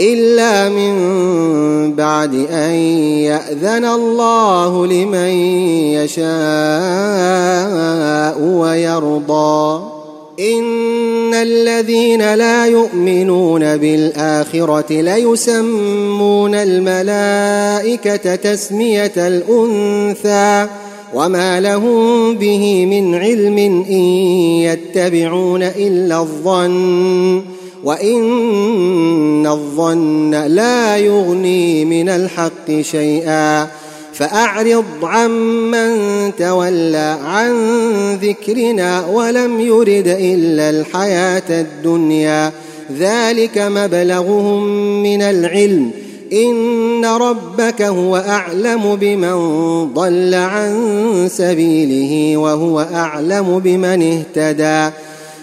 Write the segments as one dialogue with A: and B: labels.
A: إلا من بعد أن يأذن الله لمن يشاء ويرضى. إن الذين لا يؤمنون بالآخرة ليسمون الملائكة تسمية الأنثى وما لهم به من علم إن يتبعون إلا الظن. وإن الظن لا يغني من الحق شيئا فأعرض عمن تولى عن ذكرنا ولم يرد إلا الحياة الدنيا ذلك مبلغهم من العلم إن ربك هو أعلم بمن ضل عن سبيله وهو أعلم بمن اهتدى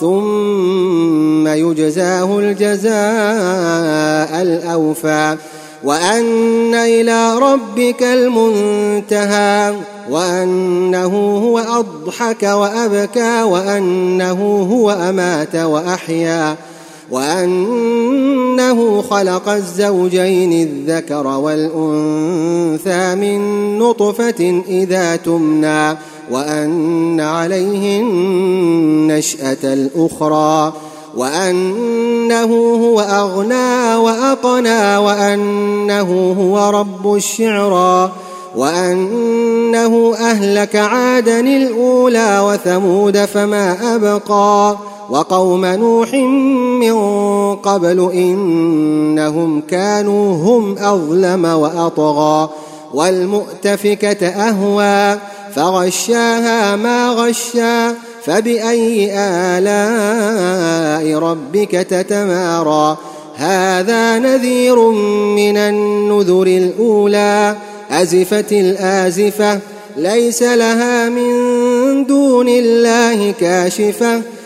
A: ثم يجزاه الجزاء الأوفى وأن إلى ربك المنتهى وأنه هو أضحك وأبكى وأنه هو أمات وأحيا وأنه خلق الزوجين الذكر والأنثى من نطفة إذا تمنى وأن عليه النشأة الأخرى وأنه هو أغنى وأقنى وأنه هو رب الشعرى وأنه أهلك عادا الأولى وثمود فما أبقى. وقوم نوح من قبل إنهم كانوا هم أظلم وأطغى والمؤتفكة أهوى فغشاها ما غشا فبأي آلاء ربك تتمارى هذا نذير من النذر الأولى أزفت الآزفة ليس لها من دون الله كاشفة